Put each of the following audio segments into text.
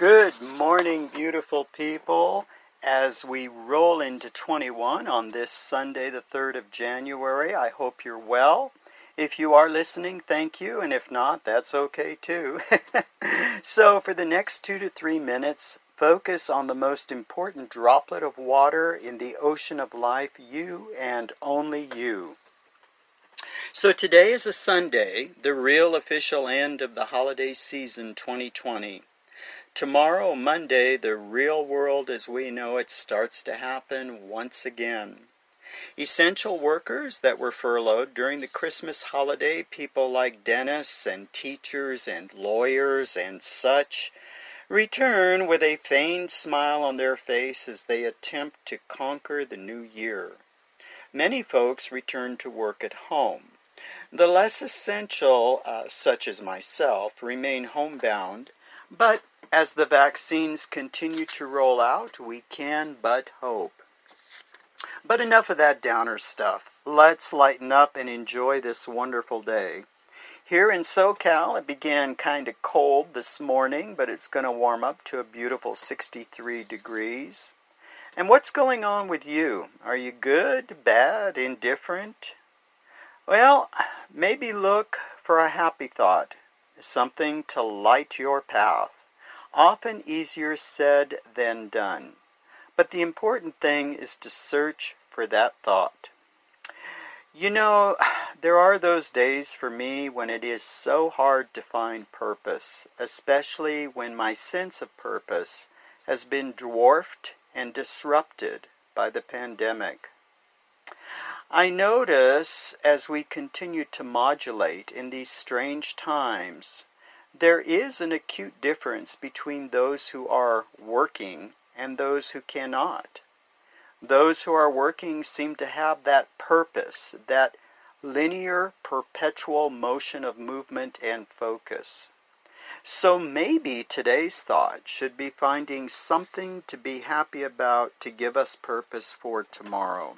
Good morning, beautiful people. As we roll into 21 on this Sunday, the 3rd of January, I hope you're well. If you are listening, thank you, and if not, that's okay too. so, for the next two to three minutes, focus on the most important droplet of water in the ocean of life, you and only you. So, today is a Sunday, the real official end of the holiday season 2020. Tomorrow, Monday, the real world as we know it starts to happen once again. Essential workers that were furloughed during the Christmas holiday, people like dentists and teachers and lawyers and such, return with a feigned smile on their face as they attempt to conquer the new year. Many folks return to work at home. The less essential, uh, such as myself, remain homebound, but as the vaccines continue to roll out, we can but hope. But enough of that downer stuff. Let's lighten up and enjoy this wonderful day. Here in SoCal, it began kind of cold this morning, but it's going to warm up to a beautiful 63 degrees. And what's going on with you? Are you good, bad, indifferent? Well, maybe look for a happy thought, something to light your path often easier said than done. But the important thing is to search for that thought. You know, there are those days for me when it is so hard to find purpose, especially when my sense of purpose has been dwarfed and disrupted by the pandemic. I notice as we continue to modulate in these strange times there is an acute difference between those who are working and those who cannot. Those who are working seem to have that purpose, that linear, perpetual motion of movement and focus. So maybe today's thought should be finding something to be happy about to give us purpose for tomorrow.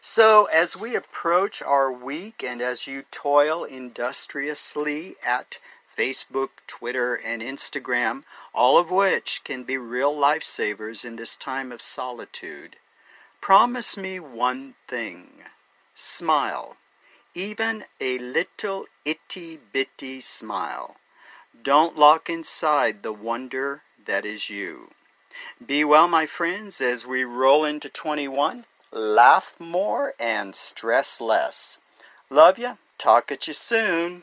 So, as we approach our week and as you toil industriously at Facebook, Twitter, and Instagram, all of which can be real lifesavers in this time of solitude. Promise me one thing smile, even a little itty bitty smile. Don't lock inside the wonder that is you. Be well, my friends, as we roll into 21. Laugh more and stress less. Love ya. Talk at you soon.